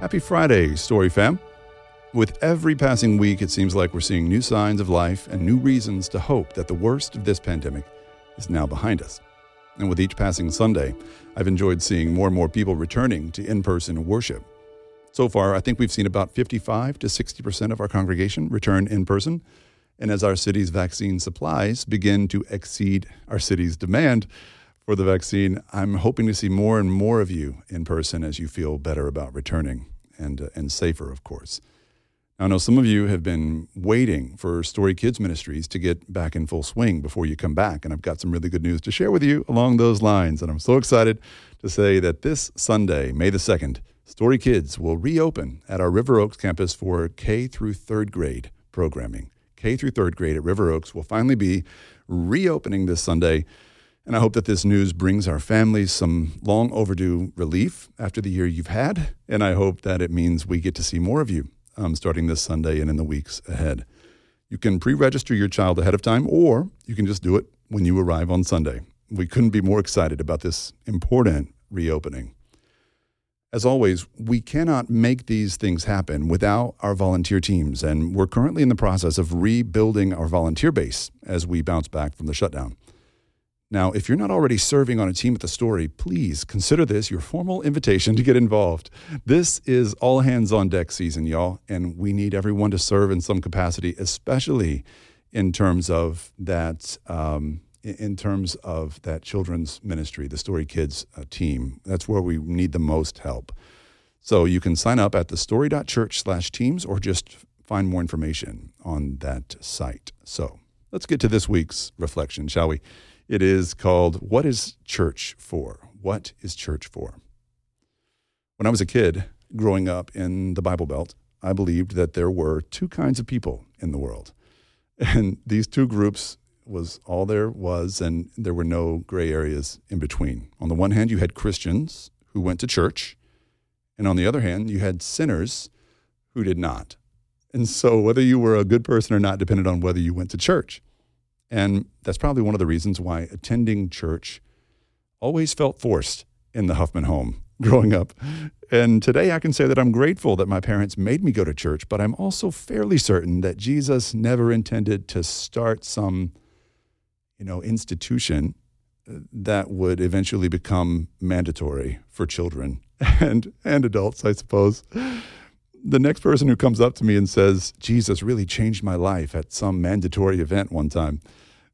Happy Friday, Story Fam. With every passing week, it seems like we're seeing new signs of life and new reasons to hope that the worst of this pandemic is now behind us. And with each passing Sunday, I've enjoyed seeing more and more people returning to in person worship. So far, I think we've seen about 55 to 60% of our congregation return in person. And as our city's vaccine supplies begin to exceed our city's demand for the vaccine, I'm hoping to see more and more of you in person as you feel better about returning and, uh, and safer, of course. Now, I know some of you have been waiting for Story Kids Ministries to get back in full swing before you come back, and I've got some really good news to share with you along those lines. And I'm so excited to say that this Sunday, May the 2nd, Story Kids will reopen at our River Oaks campus for K through third grade programming. K through third grade at River Oaks will finally be reopening this Sunday. And I hope that this news brings our families some long overdue relief after the year you've had. And I hope that it means we get to see more of you um, starting this Sunday and in the weeks ahead. You can pre register your child ahead of time, or you can just do it when you arrive on Sunday. We couldn't be more excited about this important reopening. As always, we cannot make these things happen without our volunteer teams, and we're currently in the process of rebuilding our volunteer base as we bounce back from the shutdown. Now, if you're not already serving on a team at the story, please consider this your formal invitation to get involved. This is all hands on deck season, y'all, and we need everyone to serve in some capacity, especially in terms of that um, in terms of that children's ministry, the Story Kids uh, team. That's where we need the most help. So you can sign up at thestory.church slash teams or just find more information on that site. So let's get to this week's reflection, shall we? It is called What is Church For? What is Church For? When I was a kid growing up in the Bible Belt, I believed that there were two kinds of people in the world. And these two groups was all there was, and there were no gray areas in between. On the one hand, you had Christians who went to church, and on the other hand, you had sinners who did not. And so, whether you were a good person or not depended on whether you went to church. And that's probably one of the reasons why attending church always felt forced in the Huffman home growing up. And today I can say that I'm grateful that my parents made me go to church, but I'm also fairly certain that Jesus never intended to start some you know, institution uh, that would eventually become mandatory for children and and adults, I suppose. The next person who comes up to me and says, "Jesus really changed my life at some mandatory event one time,"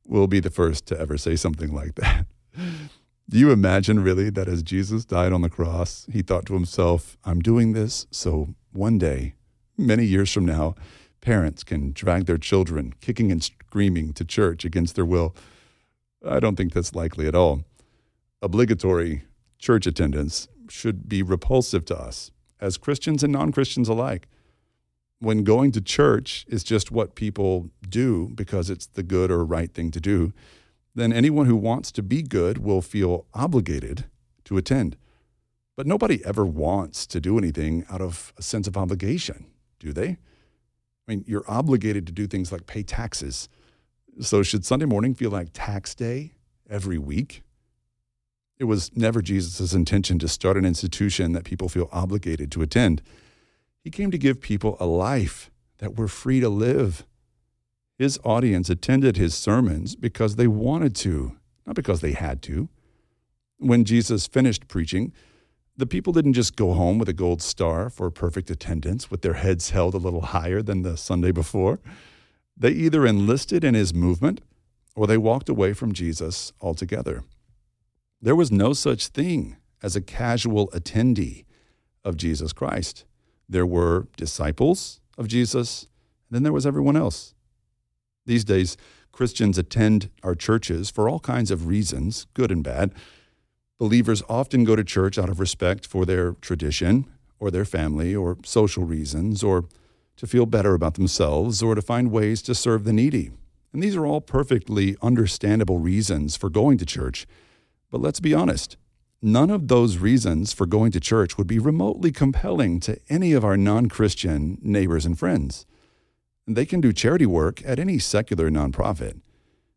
will be the first to ever say something like that. Do you imagine really that as Jesus died on the cross, he thought to himself, "I'm doing this so one day, many years from now, parents can drag their children kicking and screaming to church against their will?" I don't think that's likely at all. Obligatory church attendance should be repulsive to us as Christians and non Christians alike. When going to church is just what people do because it's the good or right thing to do, then anyone who wants to be good will feel obligated to attend. But nobody ever wants to do anything out of a sense of obligation, do they? I mean, you're obligated to do things like pay taxes so, should Sunday morning feel like tax day every week? It was never Jesus' intention to start an institution that people feel obligated to attend. He came to give people a life that we're free to live. His audience attended his sermons because they wanted to, not because they had to. When Jesus finished preaching, the people didn't just go home with a gold star for perfect attendance with their heads held a little higher than the Sunday before. They either enlisted in his movement or they walked away from Jesus altogether. There was no such thing as a casual attendee of Jesus Christ. There were disciples of Jesus, and then there was everyone else. These days, Christians attend our churches for all kinds of reasons, good and bad. Believers often go to church out of respect for their tradition or their family or social reasons or to feel better about themselves, or to find ways to serve the needy. And these are all perfectly understandable reasons for going to church. But let's be honest, none of those reasons for going to church would be remotely compelling to any of our non Christian neighbors and friends. They can do charity work at any secular nonprofit.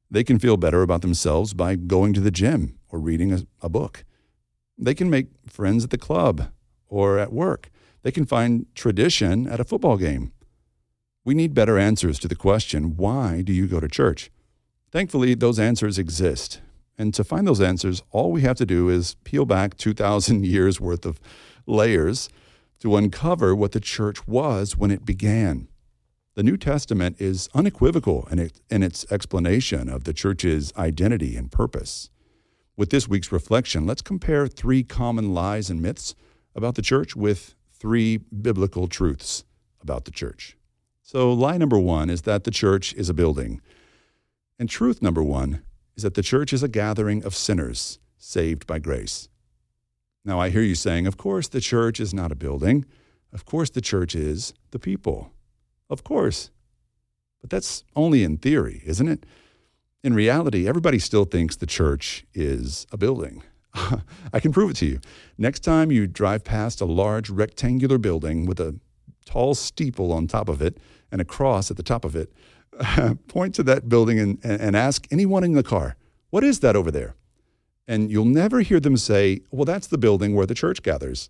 They can feel better about themselves by going to the gym or reading a, a book. They can make friends at the club or at work. They can find tradition at a football game. We need better answers to the question why do you go to church? Thankfully, those answers exist. And to find those answers, all we have to do is peel back 2,000 years worth of layers to uncover what the church was when it began. The New Testament is unequivocal in, it, in its explanation of the church's identity and purpose. With this week's reflection, let's compare three common lies and myths about the church with three biblical truths about the church. So, lie number one is that the church is a building. And truth number one is that the church is a gathering of sinners saved by grace. Now, I hear you saying, of course, the church is not a building. Of course, the church is the people. Of course. But that's only in theory, isn't it? In reality, everybody still thinks the church is a building. I can prove it to you. Next time you drive past a large rectangular building with a tall steeple on top of it and a cross at the top of it, point to that building and, and ask anyone in the car, what is that over there? And you'll never hear them say, well, that's the building where the church gathers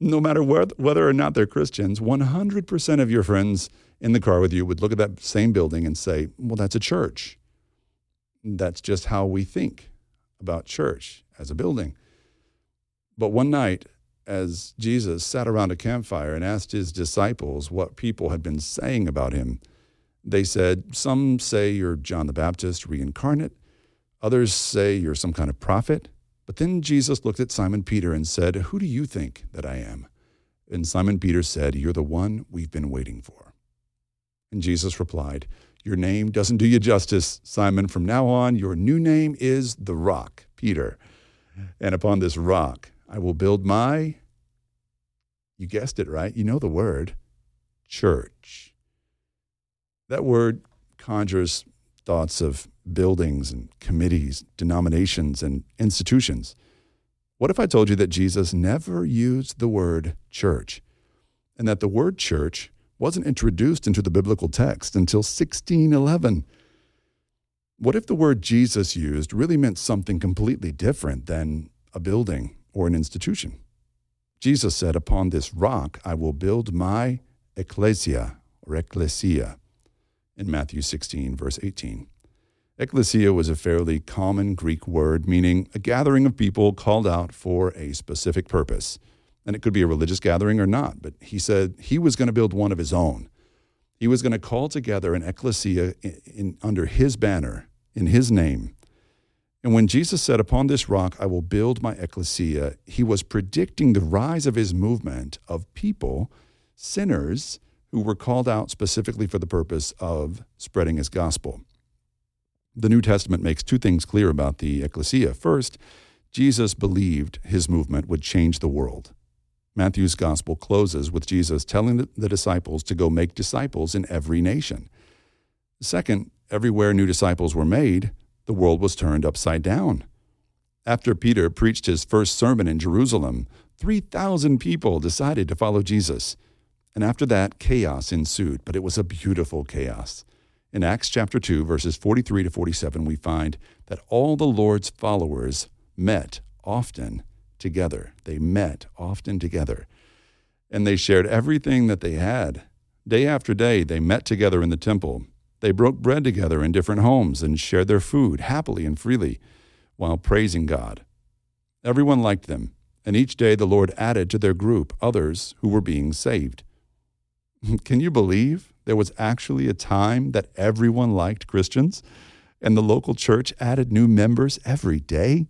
no matter whether or not they're Christians, 100% of your friends in the car with you would look at that same building and say, well, that's a church. That's just how we think about church as a building. But one night, as Jesus sat around a campfire and asked his disciples what people had been saying about him, they said, Some say you're John the Baptist reincarnate, others say you're some kind of prophet. But then Jesus looked at Simon Peter and said, Who do you think that I am? And Simon Peter said, You're the one we've been waiting for. And Jesus replied, Your name doesn't do you justice, Simon. From now on, your new name is the rock, Peter. And upon this rock, I will build my, you guessed it right, you know the word, church. That word conjures thoughts of buildings and committees, denominations and institutions. What if I told you that Jesus never used the word church and that the word church wasn't introduced into the biblical text until 1611? What if the word Jesus used really meant something completely different than a building or an institution? Jesus said, Upon this rock I will build my ecclesia or ecclesia in Matthew 16, verse 18. Ecclesia was a fairly common Greek word meaning a gathering of people called out for a specific purpose. And it could be a religious gathering or not, but he said he was going to build one of his own. He was going to call together an ecclesia in, in, under his banner, in his name. And when Jesus said, Upon this rock I will build my ecclesia, he was predicting the rise of his movement of people, sinners, who were called out specifically for the purpose of spreading his gospel. The New Testament makes two things clear about the ecclesia. First, Jesus believed his movement would change the world. Matthew's gospel closes with Jesus telling the disciples to go make disciples in every nation. Second, everywhere new disciples were made, the world was turned upside down. After Peter preached his first sermon in Jerusalem, 3,000 people decided to follow Jesus. And after that, chaos ensued, but it was a beautiful chaos. In Acts chapter 2, verses 43 to 47, we find that all the Lord's followers met often together. They met often together. And they shared everything that they had. Day after day, they met together in the temple. They broke bread together in different homes and shared their food happily and freely while praising God. Everyone liked them, and each day the Lord added to their group others who were being saved. Can you believe there was actually a time that everyone liked Christians, and the local church added new members every day.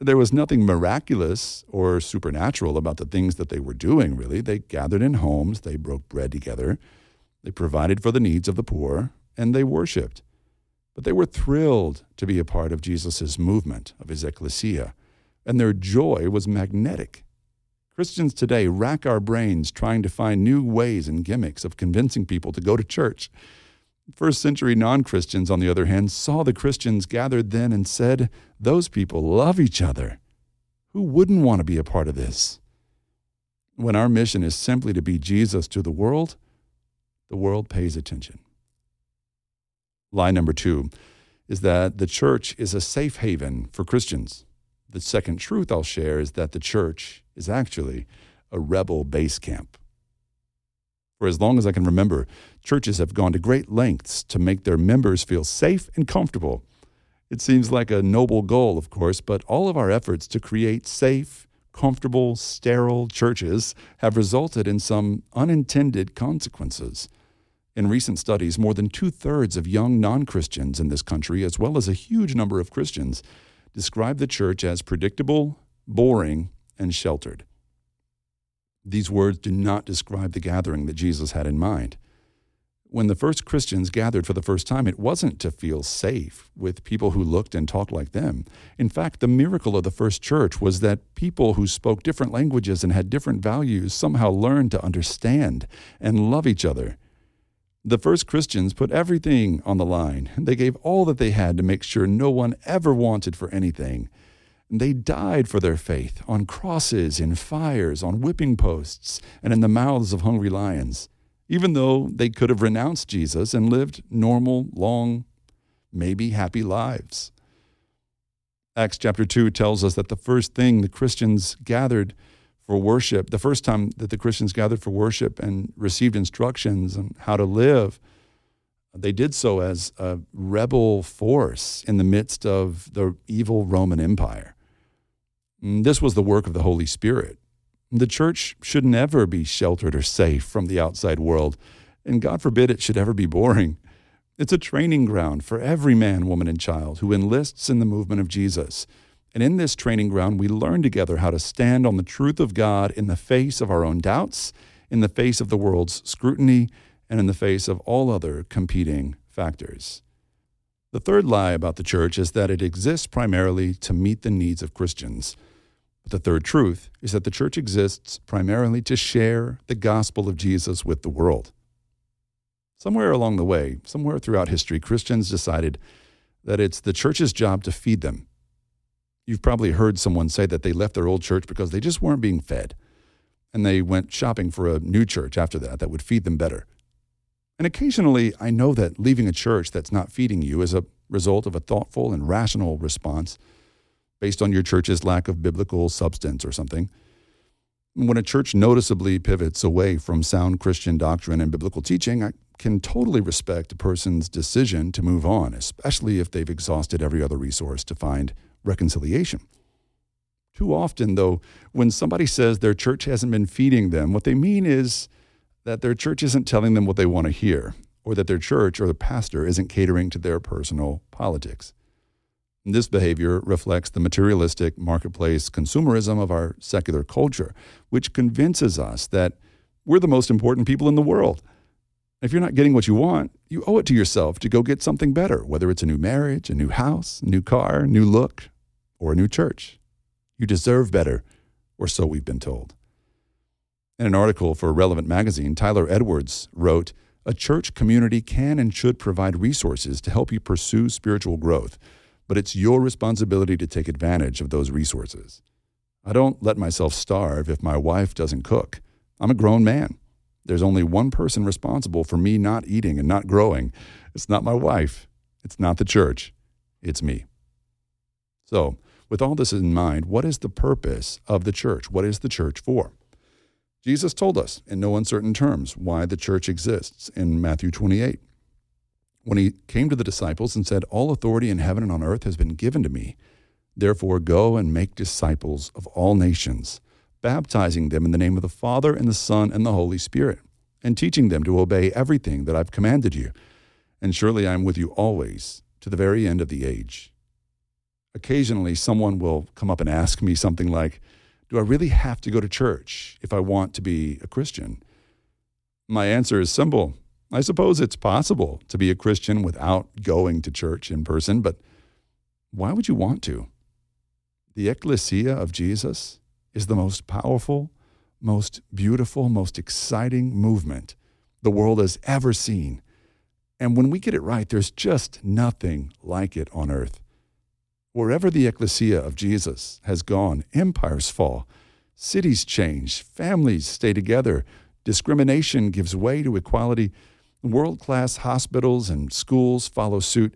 There was nothing miraculous or supernatural about the things that they were doing, really. They gathered in homes, they broke bread together, they provided for the needs of the poor, and they worshiped. But they were thrilled to be a part of Jesus' movement, of his ecclesia, and their joy was magnetic. Christians today rack our brains trying to find new ways and gimmicks of convincing people to go to church. First century non Christians, on the other hand, saw the Christians gathered then and said, Those people love each other. Who wouldn't want to be a part of this? When our mission is simply to be Jesus to the world, the world pays attention. Lie number two is that the church is a safe haven for Christians. The second truth I'll share is that the church is actually a rebel base camp. For as long as I can remember, churches have gone to great lengths to make their members feel safe and comfortable. It seems like a noble goal, of course, but all of our efforts to create safe, comfortable, sterile churches have resulted in some unintended consequences. In recent studies, more than two thirds of young non Christians in this country, as well as a huge number of Christians, describe the church as predictable, boring, and sheltered. These words do not describe the gathering that Jesus had in mind. When the first Christians gathered for the first time, it wasn't to feel safe with people who looked and talked like them. In fact, the miracle of the first church was that people who spoke different languages and had different values somehow learned to understand and love each other. The first Christians put everything on the line. They gave all that they had to make sure no one ever wanted for anything. They died for their faith on crosses, in fires, on whipping posts, and in the mouths of hungry lions, even though they could have renounced Jesus and lived normal, long, maybe happy lives. Acts chapter 2 tells us that the first thing the Christians gathered for worship, the first time that the Christians gathered for worship and received instructions on how to live, they did so as a rebel force in the midst of the evil Roman Empire. Mm, this was the work of the Holy Spirit. The church should never be sheltered or safe from the outside world, and God forbid it should ever be boring. It's a training ground for every man, woman, and child who enlists in the movement of Jesus. And in this training ground, we learn together how to stand on the truth of God in the face of our own doubts, in the face of the world's scrutiny, and in the face of all other competing factors. The third lie about the church is that it exists primarily to meet the needs of Christians. But the third truth is that the church exists primarily to share the gospel of Jesus with the world. Somewhere along the way, somewhere throughout history, Christians decided that it's the church's job to feed them. You've probably heard someone say that they left their old church because they just weren't being fed. And they went shopping for a new church after that that would feed them better. And occasionally, I know that leaving a church that's not feeding you is a result of a thoughtful and rational response based on your church's lack of biblical substance or something. When a church noticeably pivots away from sound Christian doctrine and biblical teaching, I can totally respect a person's decision to move on, especially if they've exhausted every other resource to find reconciliation. Too often, though, when somebody says their church hasn't been feeding them, what they mean is that their church isn't telling them what they want to hear, or that their church or the pastor isn't catering to their personal politics. This behavior reflects the materialistic marketplace consumerism of our secular culture, which convinces us that we're the most important people in the world. If you're not getting what you want, you owe it to yourself to go get something better, whether it's a new marriage, a new house, a new car, a new look, or a new church. You deserve better, or so we've been told. In an article for Relevant Magazine, Tyler Edwards wrote A church community can and should provide resources to help you pursue spiritual growth but it's your responsibility to take advantage of those resources. I don't let myself starve if my wife doesn't cook. I'm a grown man. There's only one person responsible for me not eating and not growing. It's not my wife. It's not the church. It's me. So, with all this in mind, what is the purpose of the church? What is the church for? Jesus told us in no uncertain terms why the church exists in Matthew 28 when he came to the disciples and said, All authority in heaven and on earth has been given to me. Therefore, go and make disciples of all nations, baptizing them in the name of the Father and the Son and the Holy Spirit, and teaching them to obey everything that I've commanded you. And surely I am with you always to the very end of the age. Occasionally, someone will come up and ask me something like, Do I really have to go to church if I want to be a Christian? My answer is simple I suppose it's possible to be a Christian without going to church in person, but why would you want to? The ecclesia of Jesus is the most powerful, most beautiful, most exciting movement the world has ever seen. And when we get it right, there's just nothing like it on earth. Wherever the ecclesia of Jesus has gone, empires fall, cities change, families stay together, discrimination gives way to equality World class hospitals and schools follow suit.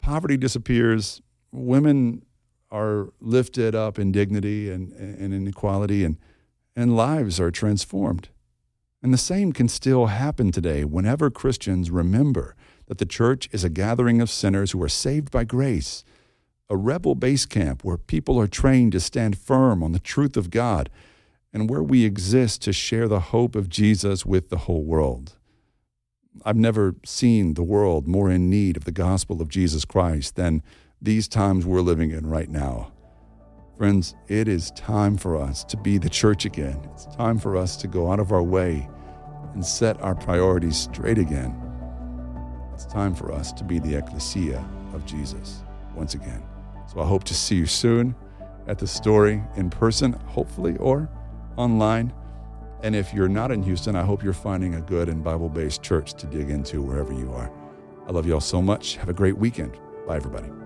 Poverty disappears. Women are lifted up in dignity and, and inequality, and, and lives are transformed. And the same can still happen today whenever Christians remember that the church is a gathering of sinners who are saved by grace, a rebel base camp where people are trained to stand firm on the truth of God, and where we exist to share the hope of Jesus with the whole world. I've never seen the world more in need of the gospel of Jesus Christ than these times we're living in right now. Friends, it is time for us to be the church again. It's time for us to go out of our way and set our priorities straight again. It's time for us to be the ecclesia of Jesus once again. So I hope to see you soon at the story in person, hopefully, or online. And if you're not in Houston, I hope you're finding a good and Bible based church to dig into wherever you are. I love you all so much. Have a great weekend. Bye, everybody.